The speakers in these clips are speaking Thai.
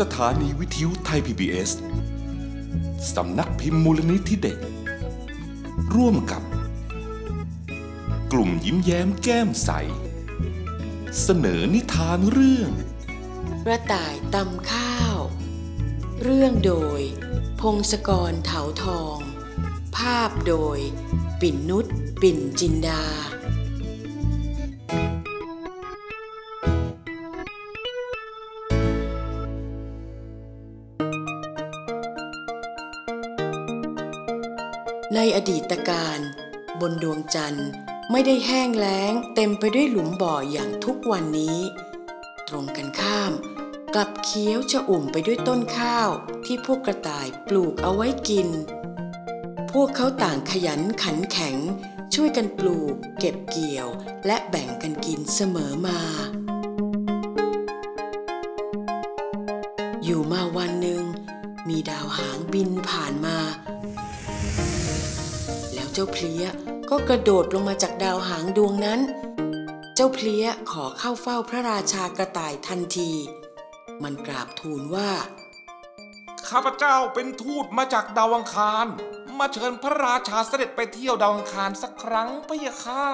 สถานีวิทยุไทย PBS สำนักพิมพ์มูลนิธิเด็ก ร่วมกับ กลุ่มยิ้มแย้มแก้มใส เสนอนิทานเรื่อง กระต่ายตำข้าว เรื่องโดย พงศกรเถาทอง ภาพโดย ปิ่นนุชปิ่นจินดา ในอดีตการ บนดวงจันทร์ไม่ได้แห้งแล้งเต็มไปด้วยหลุมบ่ออย่างทุกวันนี้ ตรงกันข้าม กลับเคี้ยวจะอุ่มไปด้วยต้นข้าวที่พวกกระต่ายปลูกเอาไว้กิน พวกเขาต่างขยันขันแข็ง ช่วยกันปลูก เก็บเกี่ยว และแบ่งกันกินเสมอมา อยู่มาวันหนึ่งมีดาวหางบินผ่านมา เจ้าเพลี้ยก็กระโดดลงมาจากดาวหางดวงนั้น เจ้าเพลี้ยขอเข้าเฝ้าพระราชากระต่ายทันที มันกราบทูลว่า ข้าพเจ้าเป็นทูตมาจากดาวอังคาร มาเชิญพระราชาเสด็จไปเที่ยวดาวอังคารสักครั้งพะยะค่ะ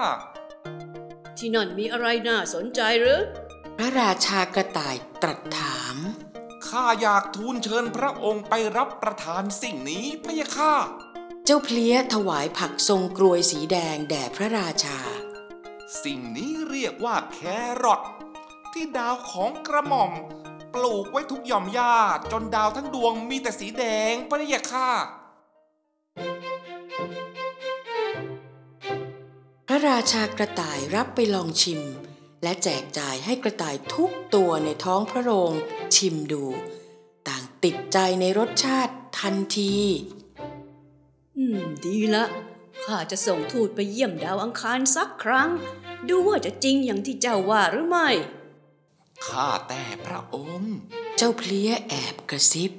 ที่นั่นมีอะไรน่าสนใจหรือ พระราชากระต่ายตรัสถาม ข้าอยากทูลเชิญพระองค์ไปรับประทานสิ่งนี้พะยะค่ะ เจ้าเพลี้ยถวายผักทรงกรวยสีแดงแด่พระราชา สิ่งนี้เรียกว่าแครอทที่ดาวของกระหม่อม ปลูกไว้ทุกหย่อมหญ้าจนดาวทั้งดวงมีแต่สีแดงพะยะค่ะ พระราชากระต่ายรับไปลองชิม และแจกจ่ายให้กระต่ายทุกตัวในท้องพระโรงชิมดู ต่างติดใจในรสชาติทันที อืม ดีละ ข้าจะส่งทูตไปเยี่ยมดาวอังคารสักครั้ง ดูว่าจะจริงอย่างที่เจ้าว่าหรือไม่ ข้าแต่พระองค์ เจ้าเพลี้ยแอบกระซิบ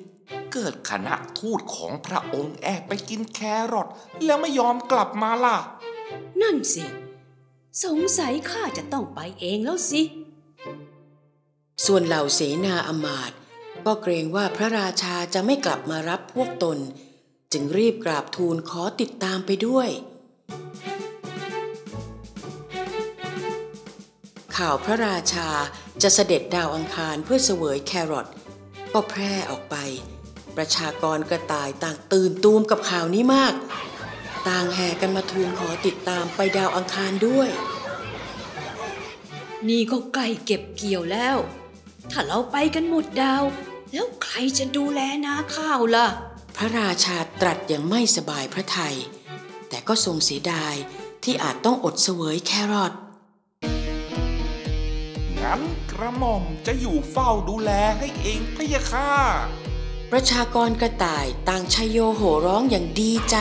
เกิดคณะทูตของพระองค์แอบไปกินแครอทแล้วไม่ยอมกลับมาล่ะ นั่นสิ สงสัยข้าจะต้องไปเองแล้วสิ ส่วนเหล่าเสนาอำมาตย์ก็เกรงว่าพระราชาจะไม่กลับมารับพวกตน จึงรีบกราบทูลขอติดตามไปด้วย ข่าวพระราชาจะเสด็จดาวอังคารเพื่อเสวยแครอทก็แพร่ออกไป ประชากรกระต่ายต่างตื่นตูมกับข่าวนี้มาก ต่างแห่กันมาทูลขอติดตามไปดาวอังคารด้วย นี่ก็ใกล้เก็บเกี่ยวแล้ว ถ้าเราไปกันหมดดาว แล้วใครจะดูแลนาข้าวล่ะ พระราชาตรัสอย่างไม่สบายพระทยัย แต่ก็ทรงเสียดายที่อาจต้องอดเสวยแครอทงั้นกระหม่อมจะอยู่เฝ้าดูแลให้เองพะยะค่ะ ประชากรกระต่ายต่างชัยโยโห่ร้องอย่างดีใจ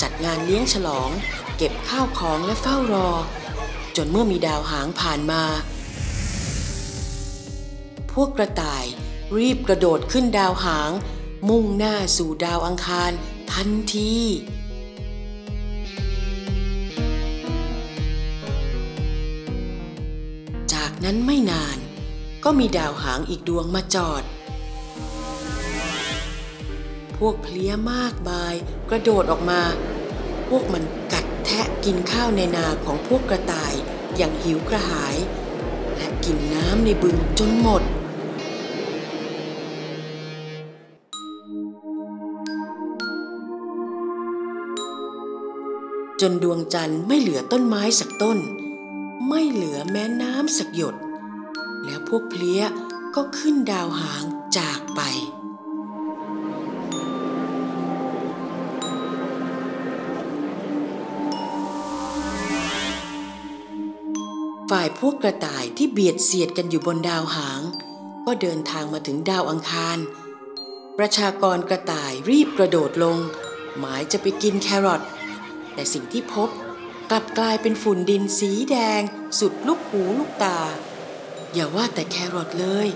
จัดงานเลี้ยงฉลอง เก็บข้าวของและเฝ้ารอ จนเมื่อมีดาวหางผ่านมา พวกกระต่ายรีบกระโดดขึ้นดาวหาง มุ่งหน้าสู่ดาวอังคารทันทีจากนั้นไม่นาน ก็มีดาวหางอีกดวงมาจอด พวกเพลี้ยมากมายกระโดดออกมา พวกมันกัดแทะกินข้าวในนาของพวกกระต่ายอย่างหิวกระหาย และกินน้ำในบึงจนหมด จนดวงจันทร์ไม่เหลือต้นไม้สักต้น ไม่เหลือแม้น้ำสักหยด แล้วพวกเพลี้ยก็ขึ้นดาวหางจากไป ฝ่ายพวกกระต่ายที่เบียดเสียดกันอยู่บนดาวหาง ก็เดินทางมาถึงดาวอังคาร ประชากรกระต่ายรีบกระโดดลง หมายจะไปกินแครอท แต่สิ่งที่พบกลับกลายเป็นฝุ่นดินสีแดง สุดลูกหูลูกตา อย่าว่าแต่แครอทเลย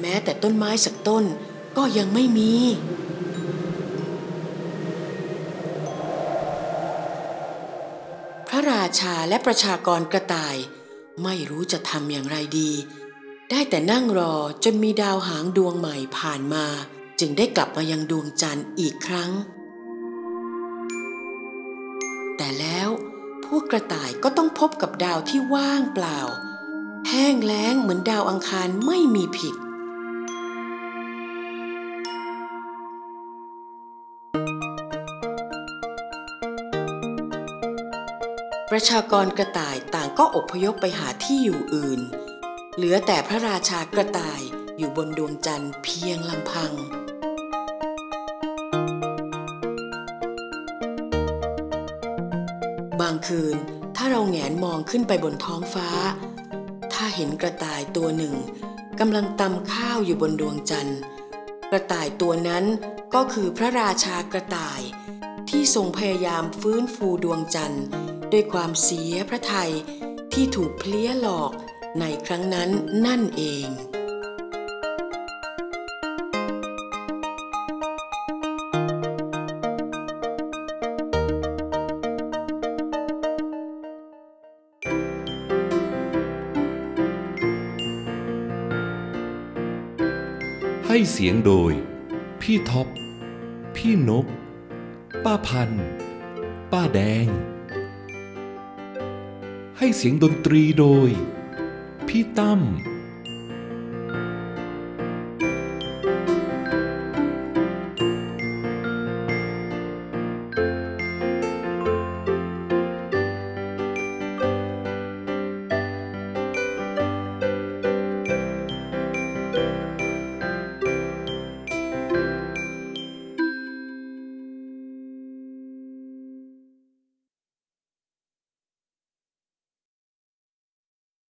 แม้แต่ต้นไม้สักต้นก็ยังไม่มี พระราชาและประชากรกระต่าย ไม่รู้จะทำอย่างไรดี ได้แต่นั่งรอจนมีดาวหางดวงใหม่ผ่านมา จึงได้กลับมายังดวงจันทร์อีกครั้ง วกกระต่ายก็ต้องพบกับดาวที่ว่างเปล่า แห้งแล้งเหมือนดาวอังคารไม่มีผิด ประชากรกระต่ายต่างก็อพยพไปหาที่อยู่อื่น เหลือแต่พระราชากระต่ายอยู่บนดวงจันทร์เพียงลำพังางคืน ถ้าเราแหงนมองขึ้นไปบนท้องฟ้า ถ้าเห็นกระต่ายตัวหนึ่งกำลังตำข้าวอยู่บนดวงจันทร์ กระต่ายตัวนั้นก็คือพระราชากระต่าย ที่ทรงพยายามฟื้นฟูดวงจันทร์ ด้วยความเสียพระทัยที่ถูกเพลี้ยหลอกในครั้งนั้นนั่นเอง ให้เสียงโดย พี่ท็อป พี่นก ป้าพัน ป้าแดง ให้เสียงดนตรีโดย พี่ตั้ม